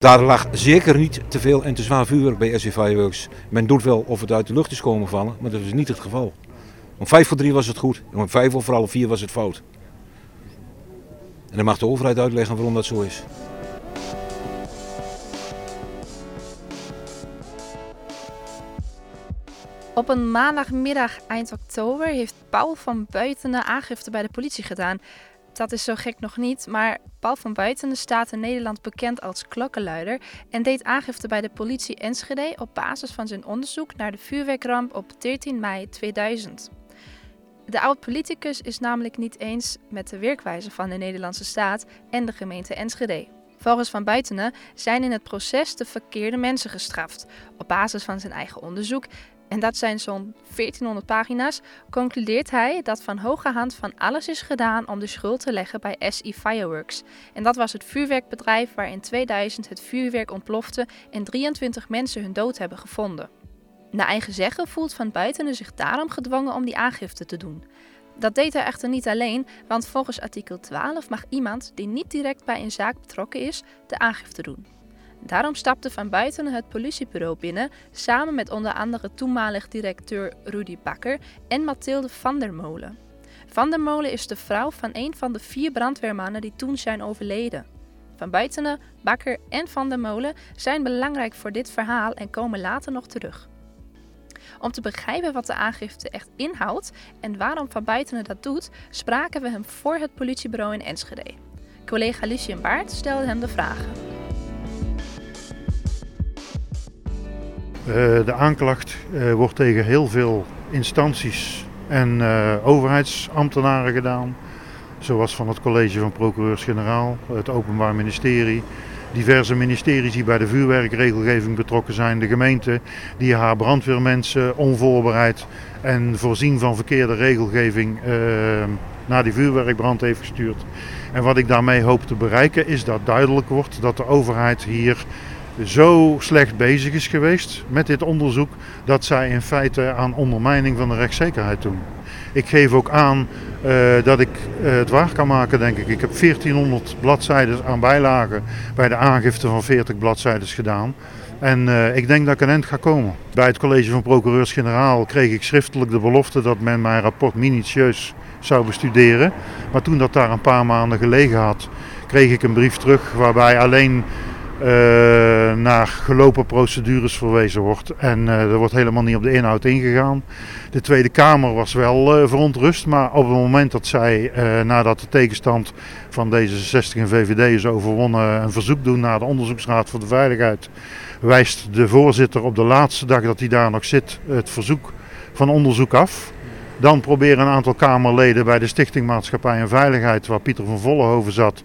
Daar lag zeker niet te veel en te zwaar vuurwerk bij SC Fireworks. Men doet wel of het uit de lucht is komen vallen, maar dat is niet het geval. Om vijf voor drie was het goed, en om vijf voor half vier was het fout. En dan mag de overheid uitleggen waarom dat zo is. Op een maandagmiddag eind oktober heeft Paul van Buitenen aangifte bij de politie gedaan. Dat is zo gek nog niet, maar Paul van Buitenen staat in Nederland bekend als klokkenluider en deed aangifte bij de politie Enschede op basis van zijn onderzoek naar de vuurwerkramp op 13 mei 2000. De oud-politicus is namelijk niet eens met de werkwijze van de Nederlandse staat en de gemeente Enschede. Volgens Van Buitenen zijn in het proces de verkeerde mensen gestraft. Op basis van zijn eigen onderzoek en dat zijn zo'n 1400 pagina's, concludeert hij dat van hoge hand van alles is gedaan om de schuld te leggen bij SE Fireworks. En dat was het vuurwerkbedrijf waar in 2000 het vuurwerk ontplofte en 23 mensen hun dood hebben gevonden. Naar eigen zeggen voelt Van Buitenen zich daarom gedwongen om die aangifte te doen. Dat deed hij echter niet alleen, want volgens artikel 12 mag iemand die niet direct bij een zaak betrokken is, de aangifte doen. Daarom stapte Van Buiten het politiebureau binnen, samen met onder andere toenmalig directeur Rudy Bakker en Mathilde van der Molen. Van der Molen is de vrouw van een van de vier brandweermannen die toen zijn overleden. Van Buitenen, Bakker en Van der Molen zijn belangrijk voor dit verhaal en komen later nog terug. Om te begrijpen wat de aangifte echt inhoudt en waarom Van Buitenen dat doet, spraken we hem voor het politiebureau in Enschede. Collega Lucien Baart stelde hem de vragen. De aanklacht uh, wordt tegen heel veel instanties en uh, overheidsambtenaren gedaan. Zoals van het college van procureurs-generaal, het Openbaar Ministerie, diverse ministeries die bij de vuurwerkregelgeving betrokken zijn, de gemeente die haar brandweermensen onvoorbereid en voorzien van verkeerde regelgeving naar die vuurwerkbrand heeft gestuurd. En wat ik daarmee hoop te bereiken is dat duidelijk wordt dat de overheid hier zo slecht bezig is geweest met dit onderzoek dat zij in feite aan ondermijning van de rechtszekerheid doen. Ik geef ook aan uh, dat ik uh, het waar kan maken, denk ik. Ik heb 1400 bladzijden aan bijlagen bij de aangifte van 40 bladzijden gedaan. En uh, ik denk dat ik een eind ga komen. Bij het college van procureurs-generaal kreeg ik schriftelijk de belofte dat men mijn rapport minutieus zou bestuderen. Maar toen dat daar een paar maanden gelegen had, kreeg ik een brief terug waarbij alleen naar gelopen procedures verwezen wordt. En uh, er wordt helemaal niet op de inhoud ingegaan. De Tweede Kamer was wel uh, verontrust, maar op het moment dat zij, nadat de tegenstand van D66 en VVD is overwonnen, een verzoek doen naar de Onderzoeksraad voor de Veiligheid, wijst de voorzitter op de laatste dag dat hij daar nog zit het verzoek van onderzoek af. Dan proberen een aantal Kamerleden bij de Stichting Maatschappij en Veiligheid, waar Pieter van Vollenhoven zat,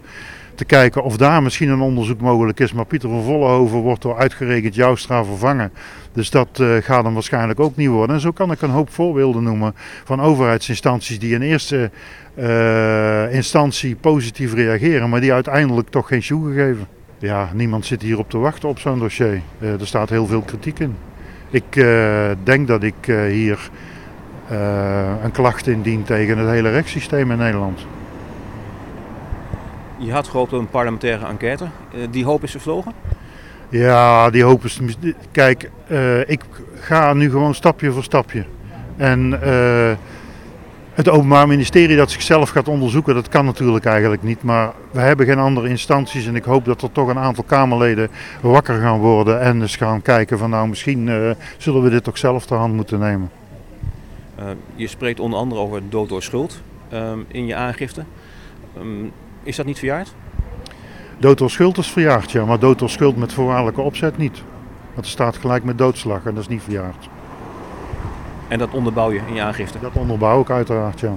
te kijken of daar misschien een onderzoek mogelijk is. Maar Pieter van Vollenhoven wordt door uitgerekend Joustra vervangen. Dus dat uh, gaat hem waarschijnlijk ook niet worden. En zo kan ik een hoop voorbeelden noemen van overheidsinstanties die in eerste uh, instantie positief reageren, maar die uiteindelijk toch geen shoe geven. Ja, niemand zit hierop te wachten op zo'n dossier. Uh, er staat heel veel kritiek in. Ik denk dat ik hier een klacht indien tegen het hele rechtssysteem in Nederland. Je had gehoopt op een parlementaire enquête. Uh, die hoop is vervlogen? Ja, die hoop is. Kijk, uh, ik ga nu gewoon stapje voor stapje. En uh, het Openbaar Ministerie dat zichzelf gaat onderzoeken, dat kan natuurlijk eigenlijk niet. Maar we hebben geen andere instanties en ik hoop dat er toch een aantal Kamerleden wakker gaan worden en eens gaan kijken van nou misschien zullen we dit toch zelf ter hand moeten nemen. je spreekt onder andere over dood door schuld um, in je aangifte. Um, is dat niet verjaard? Dood door schuld is verjaard, ja. Maar dood door schuld met voorwaardelijke opzet niet. Want er staat gelijk met doodslag en dat is niet verjaard. En dat onderbouw je in je aangifte? Dat onderbouw ik uiteraard, ja.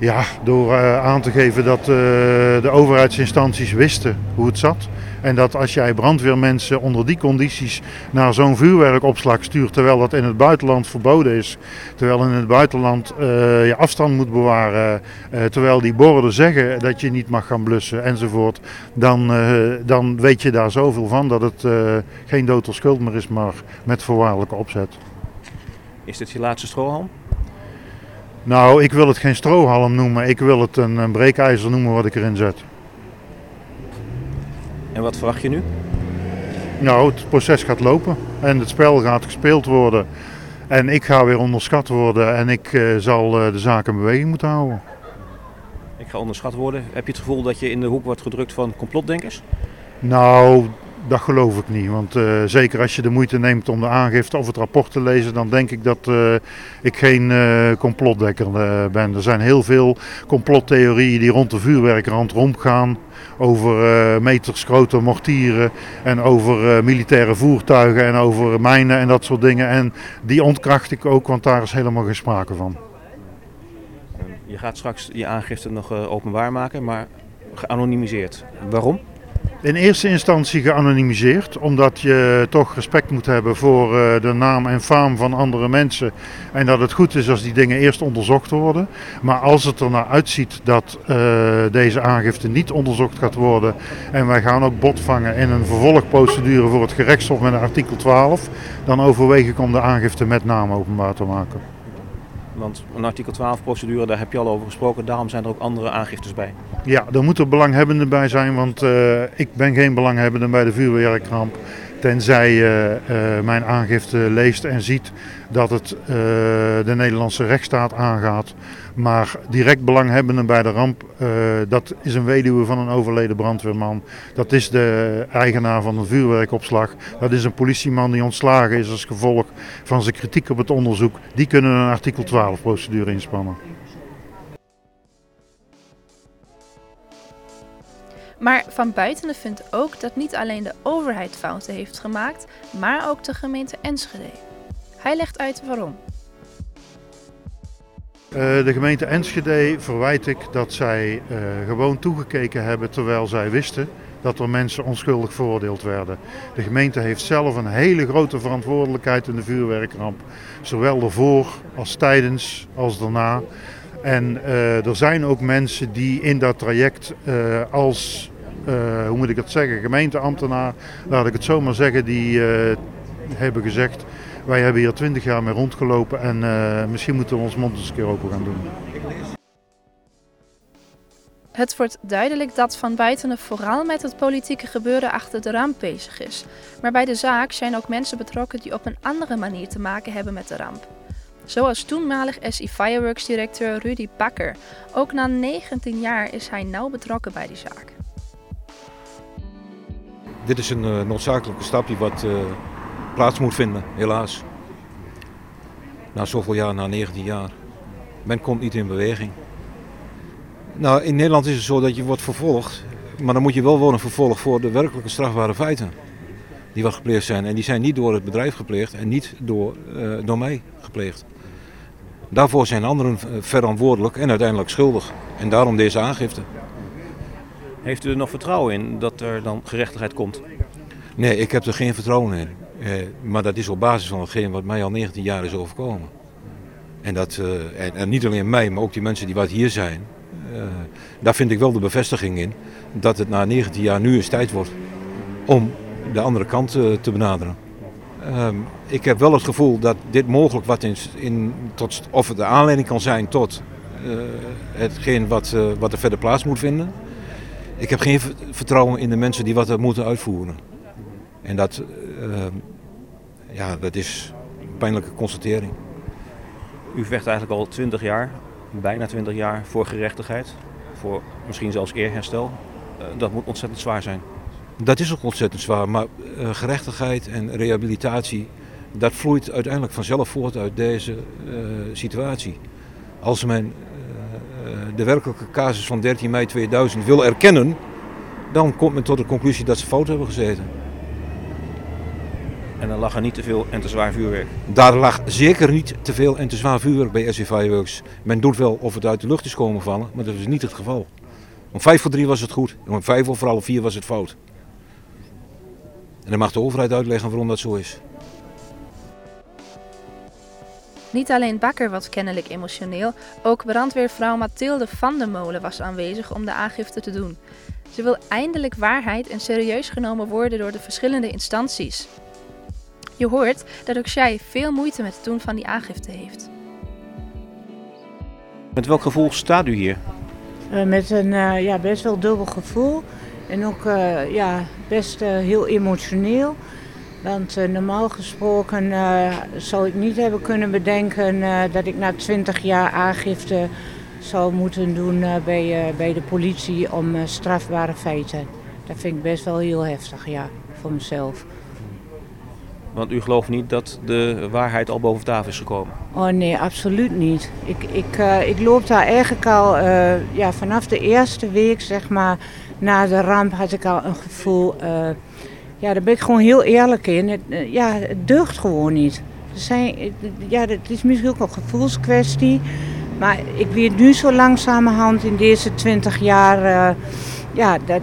Ja, door uh, aan te geven dat uh, de overheidsinstanties wisten hoe het zat. En dat als jij brandweermensen onder die condities naar zo'n vuurwerkopslag stuurt, terwijl dat in het buitenland verboden is, terwijl in het buitenland uh, je afstand moet bewaren, terwijl die borden zeggen dat je niet mag gaan blussen enzovoort, dan, dan weet je daar zoveel van dat het geen dood of schuld meer is, maar met voorwaardelijke opzet. Is dit je laatste strohalm? Nou, ik wil het geen strohalm noemen. Ik wil het een, een breekijzer noemen wat ik erin zet. En wat verwacht je nu? Nou, het proces gaat lopen en het spel gaat gespeeld worden. En ik ga weer onderschat worden en ik uh, zal uh, de zaak in beweging moeten houden. Ik ga onderschat worden. Heb je het gevoel dat je in de hoek wordt gedrukt van complotdenkers? Nou, dat geloof ik niet. Want uh, zeker als je de moeite neemt om de aangifte of het rapport te lezen, dan denk ik dat uh, ik geen uh, complotdekker ben. Er zijn heel veel complottheorieën die rond de vuurwerkrand rondgaan. Over meters grote mortieren en over militaire voertuigen en over mijnen en dat soort dingen. En die ontkracht ik ook, want daar is helemaal geen sprake van. Je gaat straks je aangifte nog openbaar maken, maar geanonimiseerd. Waarom? In eerste instantie geanonimiseerd, omdat je toch respect moet hebben voor de naam en faam van andere mensen. En dat het goed is als die dingen eerst onderzocht worden. Maar als het er naar uitziet dat uh, deze aangifte niet onderzocht gaat worden. En wij gaan ook bot vangen in een vervolgprocedure voor het gerechtshof met artikel 12. Dan overweeg ik om de aangifte met naam openbaar te maken. Want een artikel 12 procedure, daar heb je al over gesproken. Daarom zijn er ook andere aangiftes bij. Ja, er moeten belanghebbenden bij zijn, want uh, ik ben geen belanghebbende bij de vuurwerkramp. Tenzij uh, mijn aangifte leest en ziet dat het de Nederlandse rechtsstaat aangaat. Maar direct belanghebbenden bij de ramp, dat is een weduwe van een overleden brandweerman. Dat is de eigenaar van een vuurwerkopslag. Dat is een politieman die ontslagen is als gevolg van zijn kritiek op het onderzoek. Die kunnen een artikel 12 procedure inspannen. Maar Van Buitenen vindt ook dat niet alleen de overheid fouten heeft gemaakt, maar ook de gemeente Enschede. Hij legt uit waarom. Uh, de gemeente Enschede verwijt ik dat zij uh, gewoon toegekeken hebben terwijl zij wisten dat er mensen onschuldig veroordeeld werden. De gemeente heeft zelf een hele grote verantwoordelijkheid in de vuurwerkramp. Zowel ervoor als tijdens als daarna. En uh, er zijn ook mensen die in dat traject als, hoe moet ik het zeggen, gemeenteambtenaar, laat ik het zo maar zeggen, die hebben gezegd, wij hebben hier twintig jaar mee rondgelopen en misschien moeten we ons mond eens een keer open gaan doen. Het wordt duidelijk dat Van Buitenen vooral met het politieke gebeuren achter de ramp bezig is. Maar bij de zaak zijn ook mensen betrokken die op een andere manier te maken hebben met de ramp. Zoals toenmalig SI Fireworks directeur Rudy Bakker. Ook na 19 jaar is hij nauw betrokken bij die zaak. Dit is een uh, noodzakelijke stap die wat uh, plaats moet vinden, helaas. Na zoveel jaar, na 19 jaar. Men komt niet in beweging. Nou, in Nederland is het zo dat je wordt vervolgd, maar dan moet je wel worden vervolgd voor de werkelijke strafbare feiten die wat gepleegd zijn. En die zijn niet door het bedrijf gepleegd en niet door, uh, door mij gepleegd. Daarvoor zijn anderen verantwoordelijk en uiteindelijk schuldig. En daarom deze aangifte. Heeft u er nog vertrouwen in dat er dan gerechtigheid komt? Nee, ik heb er geen vertrouwen in. Eh, maar dat is op basis van hetgeen wat mij al 19 jaar is overkomen. En, dat, uh, en, en, niet alleen mij, maar ook die mensen die wat hier zijn. Uh, daar vind ik wel de bevestiging in dat het na 19 jaar nu eens tijd wordt om de andere kant te benaderen. Um, ik heb wel het gevoel dat dit mogelijk wat in, in tot, of de aanleiding kan zijn tot hetgeen wat, wat er verder plaats moet vinden. Ik heb geen vertrouwen in de mensen die wat er moeten uitvoeren. En dat, ja, dat is een pijnlijke constatering. U vecht eigenlijk al 20 jaar, bijna 20 jaar, voor gerechtigheid. Voor misschien zelfs eerherstel. dat moet ontzettend zwaar zijn. Dat is ook ontzettend zwaar, maar uh, gerechtigheid en rehabilitatie, dat vloeit uiteindelijk vanzelf voort uit deze uh, situatie. Als men uh, de werkelijke casus van 13 mei 2000 wil erkennen, dan komt men tot de conclusie dat ze fout hebben gezeten. En dan lag er niet te veel en te zwaar vuurwerk? Daar lag zeker niet te veel en te zwaar vuurwerk bij SC Fireworks. Men doet wel of het uit de lucht is komen vallen, maar dat is niet het geval. Om 5 voor 3 was het goed, om 5 voor half 4 was het fout. En dan mag de overheid uitleggen waarom dat zo is. Niet alleen Bakker was kennelijk emotioneel, ook brandweervrouw Mathilde van der Molen was aanwezig om de aangifte te doen. Ze wil eindelijk waarheid en serieus genomen worden door de verschillende instanties. Je hoort dat ook zij veel moeite met het doen van die aangifte heeft. Met welk gevoel staat u hier? Uh, met een uh, ja, best wel dubbel gevoel. En ook uh, ja, best uh, heel emotioneel. Want uh, normaal gesproken zou ik niet hebben kunnen bedenken dat ik na 20 jaar aangifte zou moeten doen bij, bij de politie om strafbare feiten. Dat vind ik best wel heel heftig, ja, voor mezelf. Want u gelooft niet dat de waarheid al boven tafel is gekomen? Oh nee, absoluut niet. Ik, ik, uh, ik loop daar eigenlijk al uh, ja, vanaf de eerste week, zeg maar, na de ramp had ik al een gevoel. Uh, ja, daar ben ik gewoon heel eerlijk in. Het, ja, het deugt gewoon niet. Er zijn, ja, het is misschien ook een gevoelskwestie. Maar ik weet nu zo langzamerhand in deze twintig jaar. ja, dat,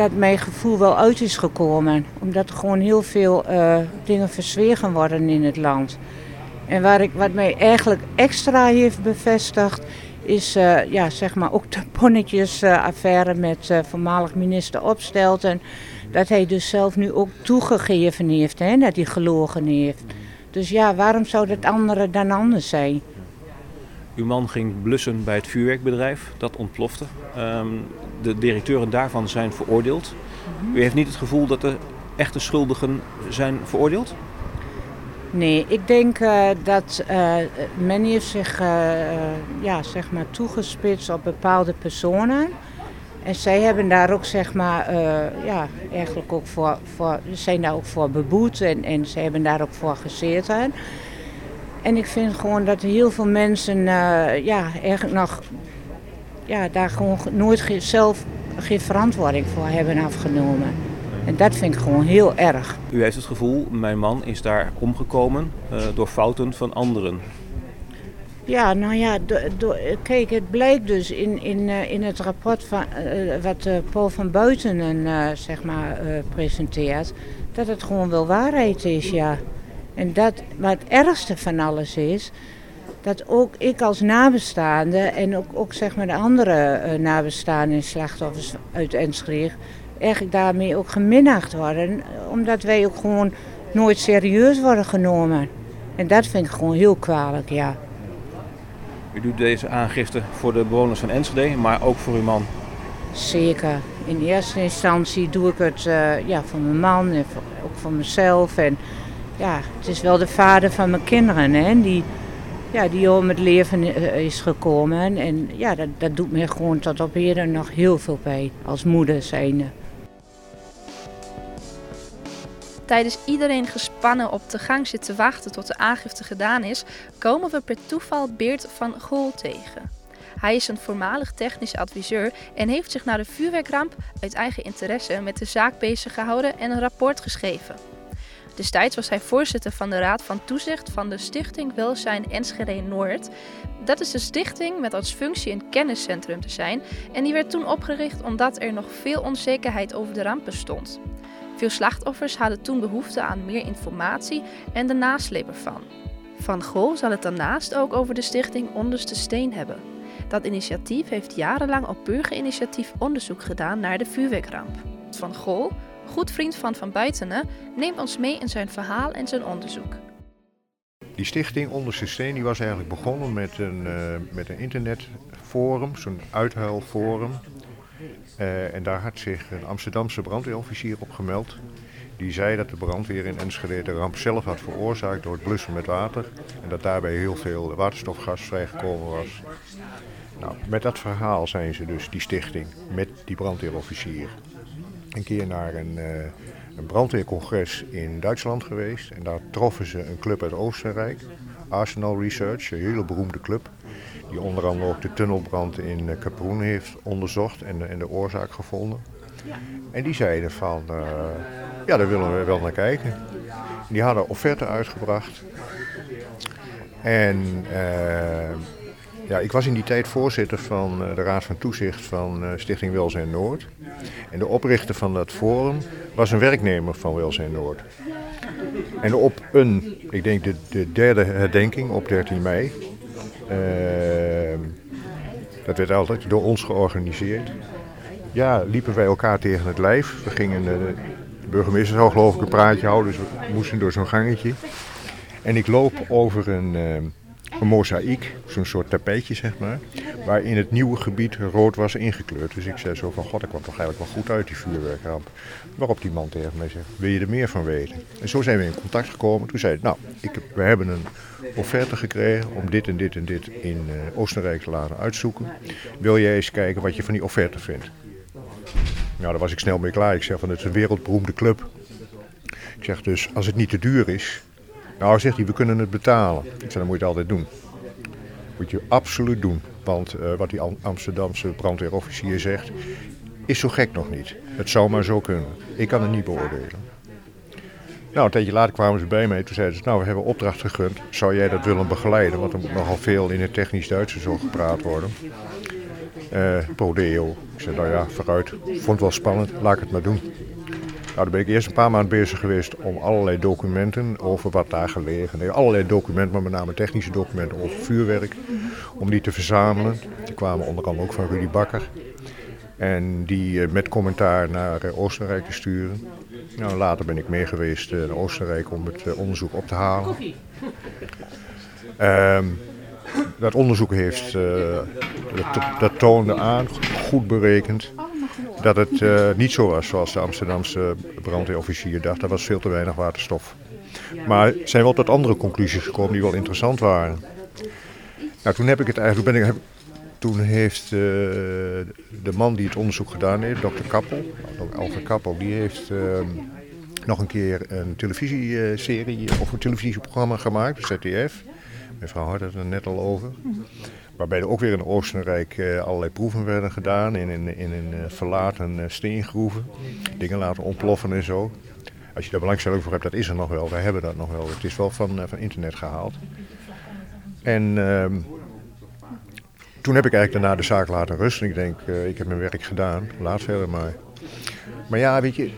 dat mijn gevoel wel uit is gekomen. Omdat er gewoon heel veel uh, dingen verzwegen worden in het land. En waar ik, wat mij eigenlijk extra heeft bevestigd, is uh, ja, zeg maar ook de ponnetjesaffaire uh, met voormalig minister Opstelten. Dat hij dus zelf nu ook toegegeven heeft, hè, dat hij gelogen heeft. Dus ja, waarom zou dat andere dan anders zijn? Uw man ging blussen bij het vuurwerkbedrijf, dat ontplofte. Um, de directeuren daarvan zijn veroordeeld. U heeft niet het gevoel dat de echte schuldigen zijn veroordeeld? Nee, ik denk uh, dat uh, men heeft zich uh, ja, zeg maar toegespitst op bepaalde personen. En zij hebben daar ook, zeg maar, ja, eigenlijk ook voor, voor, zijn daar ook voor beboet en, en ze hebben daar ook voor gezeten. En ik vind gewoon dat heel veel mensen ja, eigenlijk nog ja, daar gewoon nooit zelf geen verantwoording voor hebben afgenomen. En dat vind ik gewoon heel erg. U heeft het gevoel, mijn man is daar omgekomen uh, door fouten van anderen. Ja, nou ja, kijk, het blijkt dus in, in, uh, in het rapport van, uh, wat Paul van Buitenen zeg maar, presenteert, dat het gewoon wel waarheid is, ja. En dat, wat het ergste van alles is, dat ook ik als nabestaande en ook, ook zeg maar de andere uh, nabestaanden en slachtoffers uit Enschede eigenlijk daarmee ook geminacht worden. Omdat wij ook gewoon nooit serieus worden genomen. En dat vind ik gewoon heel kwalijk, ja. U doet deze aangifte voor de bewoners van Enschede, maar ook voor uw man? Zeker. In eerste instantie doe ik het uh, ja, voor mijn man en voor, ook voor mezelf. En ja, het is wel de vader van mijn kinderen, hè, die ja, die om het leven eh, is gekomen. En ja, dat, dat doet me gewoon tot op heden nog heel veel pijn als moeder zijnde. Tijdens iedereen gespannen op de gang zit te wachten tot de aangifte gedaan is, komen we per toeval Beert van Gool tegen. Hij is een voormalig technisch adviseur en heeft zich na de vuurwerkramp uit eigen interesse met de zaak bezig gehouden en een rapport geschreven. Destijds was hij voorzitter van de Raad van Toezicht van de Stichting Welzijn Enschede Noord. Dat is de stichting met als functie een kenniscentrum te zijn en die werd toen opgericht omdat er nog veel onzekerheid over de ramp bestond. Veel slachtoffers hadden toen behoefte aan meer informatie en de nasleep ervan. Van Gol zal het daarnaast ook over de stichting Onderste Steen hebben. Dat initiatief heeft jarenlang op burgerinitiatief onderzoek gedaan naar de vuurwerkramp. Van Gol goed vriend van Van Buitenen, neemt ons mee in zijn verhaal en zijn onderzoek. Die stichting Onderste Steen was eigenlijk begonnen met een, uh, met een internetforum, zo'n uithuilforum. Uh, en daar had zich een Amsterdamse brandweerofficier op gemeld. Die zei dat de brandweer in Enschede de ramp zelf had veroorzaakt door het blussen met water. En dat daarbij heel veel waterstofgas vrijgekomen was. Nou, met dat verhaal zijn ze dus, die stichting, met die brandweerofficier, een keer naar een, uh, een brandweercongres in Duitsland geweest. En daar troffen ze een club uit Oostenrijk, Arsenal Research, een hele beroemde club. Die onder andere ook de tunnelbrand in uh, Kaproen heeft onderzocht en, en, de oorzaak gevonden. En die zeiden van, uh, ja daar willen we wel naar kijken. Die hadden offerte uitgebracht. En ja, ik was in die tijd voorzitter van de Raad van Toezicht van Stichting Welzijn Noord. En de oprichter van dat forum was een werknemer van Welzijn Noord. En op een, ik denk de, de derde herdenking op 13 mei, uh, dat werd altijd door ons georganiseerd, ja, liepen wij elkaar tegen het lijf. We gingen, de burgemeester zou geloof ik een praatje houden, dus we moesten door zo'n gangetje. En ik loop over een, een mozaïek, zo'n soort tapijtje zeg maar, waarin het nieuwe gebied rood was ingekleurd. Dus ik zei zo van, god, ik kwam toch eigenlijk wel goed uit die vuurwerkramp. Waarop die man tegen mij zegt, wil je er meer van weten? En zo zijn we in contact gekomen. Toen zei hij, nou, ik heb, we hebben een offerte gekregen om dit en dit en dit in uh, Oostenrijk te laten uitzoeken. Wil jij eens kijken wat je van die offerte vindt? Nou, daar was ik snel mee klaar. Ik zeg van, het is een wereldberoemde club. Ik zeg dus, als het niet te duur is, nou zegt hij, we kunnen het betalen. Ik zeg, dan moet je het altijd doen. Moet je absoluut doen. Want uh, wat die Amsterdamse brandweerofficier zegt, is zo gek nog niet. Het zou maar zo kunnen. Ik kan het niet beoordelen. Nou, een tijdje later kwamen ze bij mij. Toen zeiden ze, nou, we hebben opdracht gegund. Zou jij dat willen begeleiden? Want er moet nogal veel in het technisch Duitse zo gepraat worden. Uh, Prodeo. Ik zei, nou ja, vooruit. Vond het wel spannend. Laat ik het maar doen. Nou, daar ben ik eerst een paar maanden bezig geweest om allerlei documenten over wat daar gelegen. Nee, allerlei documenten, maar met name technische documenten over vuurwerk. Om die te verzamelen. Die kwamen onder andere ook van Rudy Bakker. En die met commentaar naar Oostenrijk te sturen. Nou, later ben ik mee geweest naar Oostenrijk om het onderzoek op te halen. Um, dat onderzoek heeft, dat, toonde aan, goed berekend, dat het uh, niet zo was zoals de Amsterdamse brandweerofficier dacht. Er was veel te weinig waterstof. Maar zijn wel tot andere conclusies gekomen die wel interessant waren. Nou, toen heb ik het eigenlijk, ben ik, toen heeft uh, de man die het onderzoek gedaan heeft, dokter Kappel, Alfred Kappel, die heeft nog een keer een televisieserie of een televisieprogramma gemaakt, ZDF. Mevrouw had het er net al over. Waarbij er ook weer in Oostenrijk uh, allerlei proeven werden gedaan in, in, in een uh, verlaten uh, steengroeven. Dingen laten ontploffen en zo. Als je daar belangstelling voor hebt, dat is er nog wel. Wij hebben dat nog wel. Het is wel van, van internet gehaald. En ehm, toen heb ik eigenlijk daarna de zaak laten rusten. Ik denk, ik heb mijn werk gedaan. Laat verder maar. Maar ja, weet je,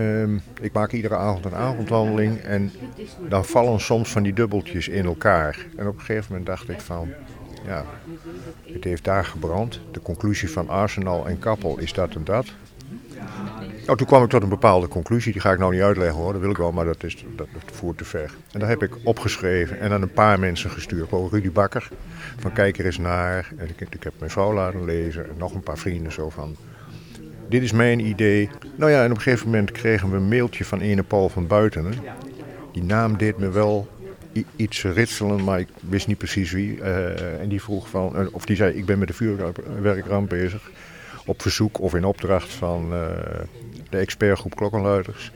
Um, ik maak iedere avond een avondwandeling en dan vallen soms van die dubbeltjes in elkaar. En op een gegeven moment dacht ik van, ja, het heeft daar gebrand. De conclusie van Arsenal en Kappel is dat en dat. Nou, toen kwam ik tot een bepaalde conclusie, die ga ik nou niet uitleggen hoor, dat wil ik wel, maar dat, is, dat, dat voert te ver. En daar heb ik opgeschreven en aan een paar mensen gestuurd. Gewoon Rudy Bakker, van kijk er eens naar. En ik, ik heb mijn vrouw laten lezen en nog een paar vrienden zo van, dit is mijn idee. Nou ja, en op een gegeven moment kregen we een mailtje van ene Paul van Buitenen. Die naam deed me wel iets ritselen, maar ik wist niet precies wie. Uh, en die vroeg van, uh, of die zei, ik ben met de vuurwerkramp bezig. Op verzoek of in opdracht van uh, de expertgroep klokkenluiders.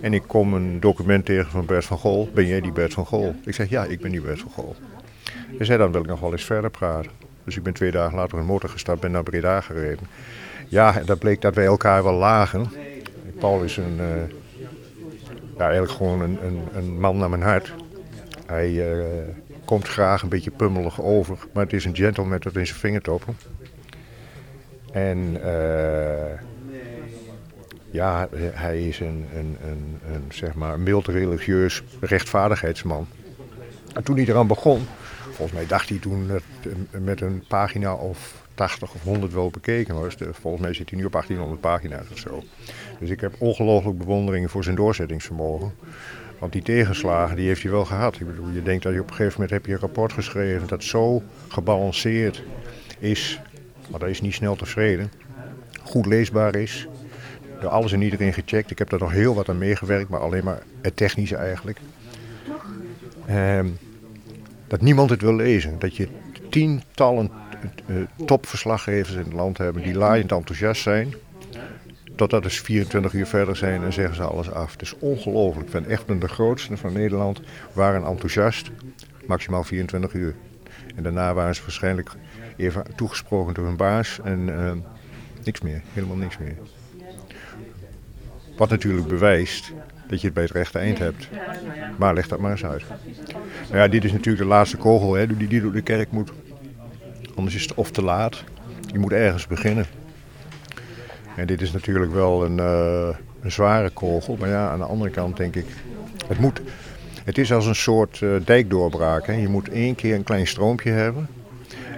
En ik kom een document tegen van Bert van Gol. Ben jij die Bert van Gol? Ik zeg, ja, ik ben die Bert van Gol. Hij zei, dan wil ik nog wel eens verder praten. Dus ik ben twee dagen later een motor gestapt, ben naar Breda gereden. Ja, dat bleek dat wij elkaar wel lagen. Paul is een, uh, ja, eigenlijk gewoon een, een, een, man naar mijn hart. Hij uh, komt graag een beetje pummelig over, maar het is een gentleman tot in zijn vingertoppen. En uh, ja, hij is een, een, een, een, zeg maar mild religieus rechtvaardigheidsman. En toen hij eraan begon, volgens mij dacht hij toen met een pagina of 80 of 100 wel bekeken was. volgens mij zit hij nu op 1800 pagina's of zo. Dus ik heb ongelooflijk bewondering voor zijn doorzettingsvermogen. Want die tegenslagen die heeft hij wel gehad. Ik bedoel, je denkt dat je op een gegeven moment heb je een rapport geschreven dat zo gebalanceerd is, maar dat is niet snel tevreden, goed leesbaar is, door alles en iedereen gecheckt. Ik heb daar nog heel wat aan meegewerkt, maar alleen maar het technische eigenlijk. Ehm, dat niemand het wil lezen. Dat je tientallen topverslaggevers in het land hebben die laaiend enthousiast zijn. Totdat ze 24 uur verder zijn en zeggen ze alles af. Het is ongelooflijk. Ik ben echt de grootste van Nederland waren enthousiast. Maximaal 24 uur. En daarna waren ze waarschijnlijk even toegesproken door hun baas. En uh, niks meer. Helemaal niks meer. Wat natuurlijk bewijst dat je het bij het rechte eind hebt. Maar leg dat maar eens uit. Nou ja, dit is natuurlijk de laatste kogel hè, die, die door de kerk moet. Anders is het of te laat. Je moet ergens beginnen. En dit is natuurlijk wel een, uh, een zware kogel. Maar ja, aan de andere kant denk ik... Het, moet, het is als een soort uh, dijkdoorbraak. Je moet één keer een klein stroompje hebben.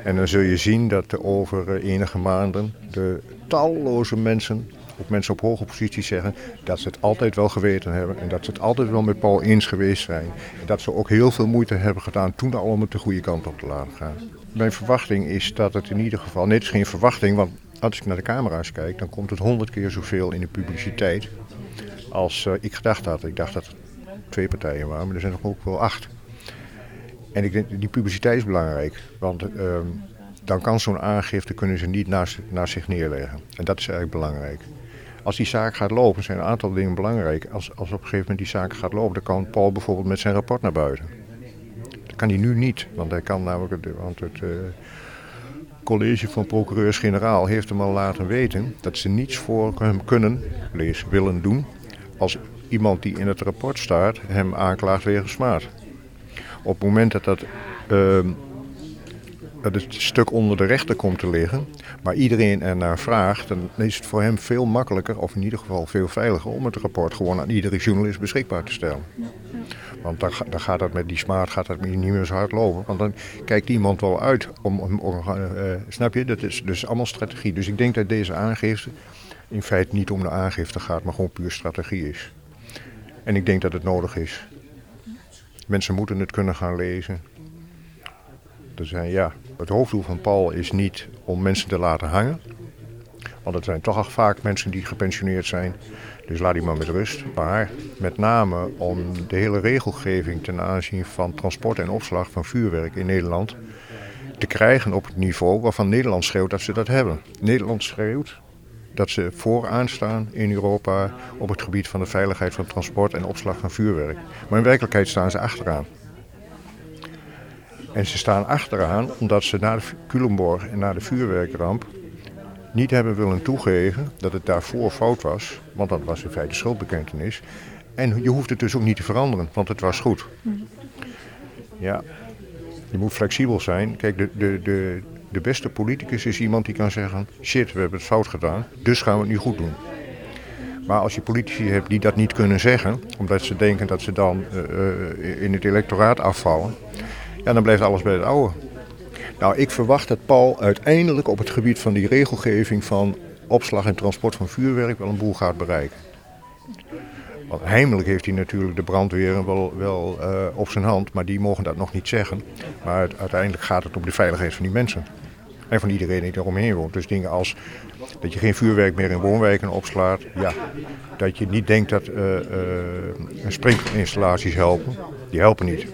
En dan zul je zien dat over uh, enige maanden de talloze mensen ook mensen op hoge posities zeggen dat ze het altijd wel geweten hebben en dat ze het altijd wel met Paul eens geweest zijn. En dat ze ook heel veel moeite hebben gedaan toen al om het de goede kant op te laten gaan. Mijn verwachting is dat het in ieder geval, nee het is geen verwachting, want als ik naar de camera's kijk, dan komt het honderd keer zoveel in de publiciteit als uh, ik gedacht had. Ik dacht dat er twee partijen waren, maar er zijn nog ook wel acht. En ik denk, die publiciteit is belangrijk, want uh, dan kan zo'n aangifte kunnen ze niet naast zich neerleggen. En dat is eigenlijk belangrijk. Als die zaak gaat lopen, zijn een aantal dingen belangrijk. Als, als op een gegeven moment die zaak gaat lopen, dan kan Paul bijvoorbeeld met zijn rapport naar buiten. Kan hij nu niet, want hij kan namelijk, want het uh, college van procureurs-generaal heeft hem al laten weten dat ze niets voor hem kunnen, lees, willen doen, als iemand die in het rapport staat hem aanklaagt wegens smaad. Op het moment dat dat, uh, dat het stuk onder de rechter komt te liggen, maar iedereen er naar vraagt, dan is het voor hem veel makkelijker, of in ieder geval veel veiliger, om het rapport gewoon aan iedere journalist beschikbaar te stellen. Want dan, dan gaat dat met die smaad gaat dat niet meer zo hard lopen. Want dan kijkt iemand wel uit om, om, om uh, snap je? Dat is dus allemaal strategie. Dus ik denk dat deze aangifte in feite niet om de aangifte gaat, maar gewoon puur strategie is. En ik denk dat het nodig is. Mensen moeten het kunnen gaan lezen. Er zijn, ja, het hoofddoel van Paul is niet om mensen te laten hangen. Want het zijn toch vaak mensen die gepensioneerd zijn. Dus laat die maar met rust. Maar met name om de hele regelgeving ten aanzien van transport en opslag van vuurwerk in Nederland te krijgen op het niveau waarvan Nederland schreeuwt dat ze dat hebben. Nederland schreeuwt dat ze vooraan staan in Europa op het gebied van de veiligheid van transport en opslag van vuurwerk. Maar in werkelijkheid staan ze achteraan. En ze staan achteraan omdat ze na de Culemborg en na de vuurwerkramp niet hebben willen toegeven dat het daarvoor fout was. Want dat was in feite schuldbekentenis. En je hoeft het dus ook niet te veranderen, want het was goed. Ja, je moet flexibel zijn. Kijk, de, de, de, de beste politicus is iemand die kan zeggen: shit, we hebben het fout gedaan, dus gaan we het nu goed doen. Maar als je politici hebt die dat niet kunnen zeggen, omdat ze denken dat ze dan uh, in het electoraat afvallen, ja, dan blijft alles bij het oude. Nou, ik verwacht dat Paul uiteindelijk op het gebied van die regelgeving van opslag en transport van vuurwerk wel een boel gaat bereiken. Want heimelijk heeft hij natuurlijk de brandweer wel, wel uh, op zijn hand, maar die mogen dat nog niet zeggen. Maar uiteindelijk gaat het om de veiligheid van die mensen. En van iedereen die eromheen woont. Dus dingen als dat je geen vuurwerk meer in woonwijken opslaat. Ja, dat je niet denkt dat uh, sprinklerinstallaties helpen. Die helpen niet.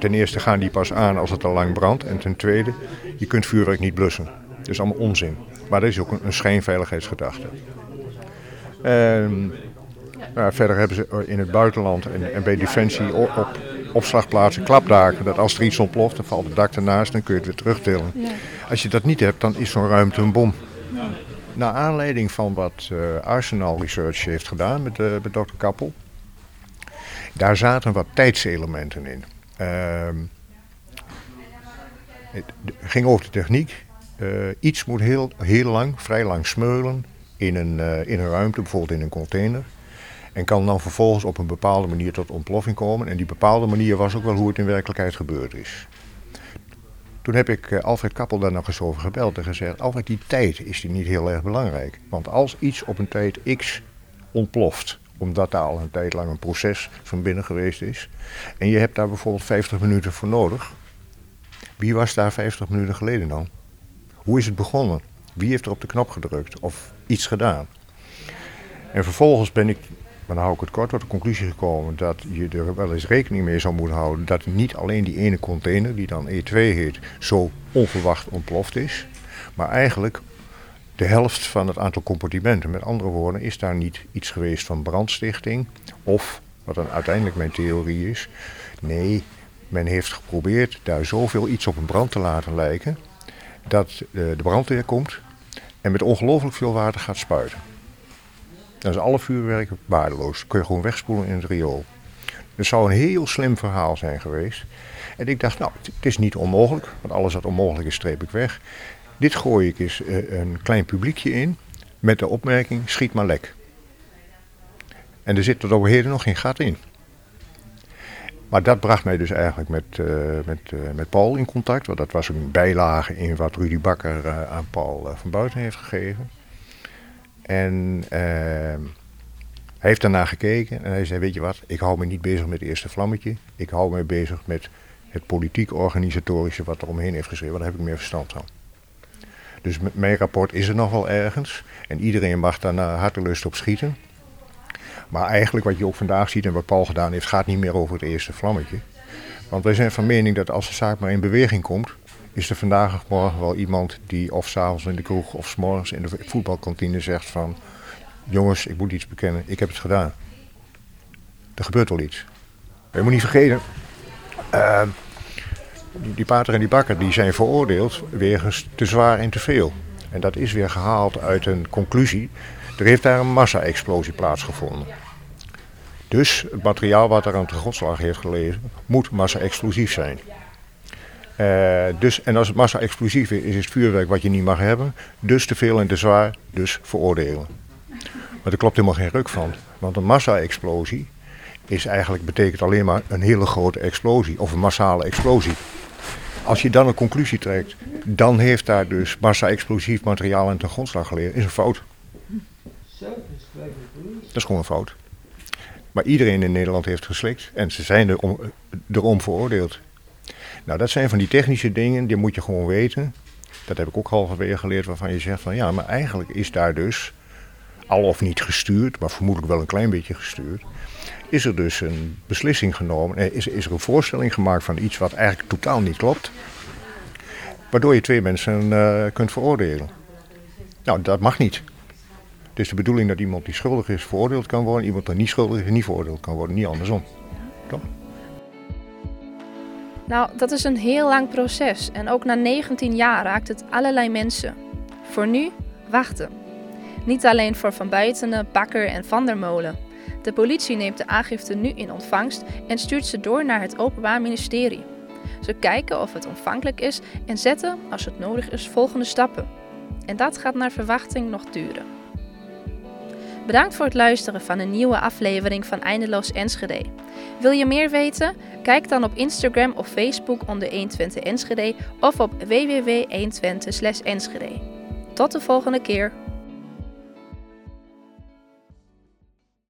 Ten eerste gaan die pas aan als het al lang brandt. En ten tweede, je kunt vuurwerk niet blussen. Dat is allemaal onzin. Maar dat is ook een, een schijnveiligheidsgedachte. Um, nou, verder hebben ze in het buitenland en, en bij Defensie op, op, opslagplaatsen klapdaken. Dat als er iets ontploft, dan valt het dak ernaast, dan kun je het weer terugtillen. Ja. Als je dat niet hebt, dan is zo'n ruimte een bom. Ja. Naar aanleiding van wat uh, Arsenal Research heeft gedaan met, uh, met Dr. Kappel. Daar zaten wat tijdselementen in. Uh, het ging over de techniek. Uh, iets moet heel, heel lang, vrij lang smeulen in een, in een ruimte, bijvoorbeeld in een container. En kan dan vervolgens op een bepaalde manier tot ontploffing komen. En die bepaalde manier was ook wel hoe het in werkelijkheid gebeurd is. Toen heb ik Alfred Kappel daar nog eens over gebeld en gezegd: Alfred, die tijd is die niet heel erg belangrijk. Want als iets op een tijd x ontploft, omdat daar al een tijd lang een proces van binnen geweest is, en je hebt daar bijvoorbeeld 50 minuten voor nodig, wie was daar 50 minuten geleden dan? Hoe is het begonnen? Wie heeft er op de knop gedrukt of iets gedaan? En vervolgens ben ik maar dan hou ik het kort tot de conclusie gekomen dat je er wel eens rekening mee zou moeten houden dat niet alleen die ene container, die dan E2 heet, zo onverwacht ontploft is. Maar eigenlijk de helft van het aantal compartimenten. Met andere woorden, is daar niet iets geweest van brandstichting of, wat dan uiteindelijk mijn theorie is, nee, men heeft geprobeerd daar zoveel iets op een brand te laten lijken dat de brandweer komt en met ongelooflijk veel water gaat spuiten. Dan is alle vuurwerk waardeloos. kun je gewoon wegspoelen in het riool. Het zou een heel slim verhaal zijn geweest. En ik dacht, nou, het is niet onmogelijk, want alles wat onmogelijk is, streep ik weg. Dit gooi ik eens uh, een klein publiekje in met de opmerking, schiet maar lek. En er zit tot over heden nog geen gat in. Maar dat bracht mij dus eigenlijk met, uh, met, uh, met Paul in contact. Want dat was een bijlage in wat Rudy Bakker aan Paul van Buiten heeft gegeven. En uh, hij heeft daarna gekeken en hij zei, weet je wat, ik hou me niet bezig met het eerste vlammetje. Ik hou me bezig met het politiek-organisatorische wat er omheen heeft geschreven. Daar heb ik meer verstand van. Dus mijn rapport is er nog wel ergens. En iedereen mag daar naar hartelust op schieten. Maar eigenlijk wat je ook vandaag ziet en wat Paul gedaan heeft, gaat niet meer over het eerste vlammetje. Want wij zijn van mening dat als de zaak maar in beweging komt, is er vandaag of morgen wel iemand die of s'avonds in de kroeg of s morgens in de voetbalkantine zegt van... Jongens, ik moet iets bekennen, ik heb het gedaan. Er gebeurt wel iets. Je moet niet vergeten, uh, die, die pater en die bakker die zijn veroordeeld wegens te zwaar en te veel. En dat is weer gehaald uit een conclusie. Er heeft daar een massa-explosie plaatsgevonden. Dus het materiaal wat er aan de grondslag heeft gelegen moet massa-explosief zijn. Uh, dus, en als het massa-explosief is, is het vuurwerk wat je niet mag hebben. Dus te veel en te zwaar, dus veroordelen. Maar er klopt helemaal geen ruk van. Want een massa-explosie is eigenlijk, betekent alleen maar een hele grote explosie of een massale explosie. Als je dan een conclusie trekt, dan heeft daar dus massa-explosief materiaal aan ten grondslag gelegen, is een fout. Dat is gewoon een fout. Maar iedereen in Nederland heeft geslikt en ze zijn erom, erom veroordeeld. Nou, dat zijn van die technische dingen, die moet je gewoon weten. Dat heb ik ook halverwege geleerd, waarvan je zegt van ja, maar eigenlijk is daar dus, al of niet gestuurd, maar vermoedelijk wel een klein beetje gestuurd, is er dus een beslissing genomen, eh, is, is er een voorstelling gemaakt van iets wat eigenlijk totaal niet klopt, waardoor je twee mensen uh, kunt veroordelen. Nou, dat mag niet. Het is de bedoeling dat iemand die schuldig is veroordeeld kan worden, iemand die niet schuldig is niet veroordeeld kan worden, niet andersom. Toch? Nou, dat is een heel lang proces en ook na 19 jaar raakt het allerlei mensen. Voor nu, wachten. Niet alleen voor Van Buitenen, Bakker en Van der Molen. De politie neemt de aangifte nu in ontvangst en stuurt ze door naar het Openbaar Ministerie. Ze kijken of het ontvankelijk is en zetten, als het nodig is, volgende stappen. En dat gaat naar verwachting nog duren. Bedankt voor het luisteren van een nieuwe aflevering van Eindeloos Enschede. Wil je meer weten? Kijk dan op Instagram of Facebook onder 120 Enschede of op www.120 Enschede. Tot de volgende keer.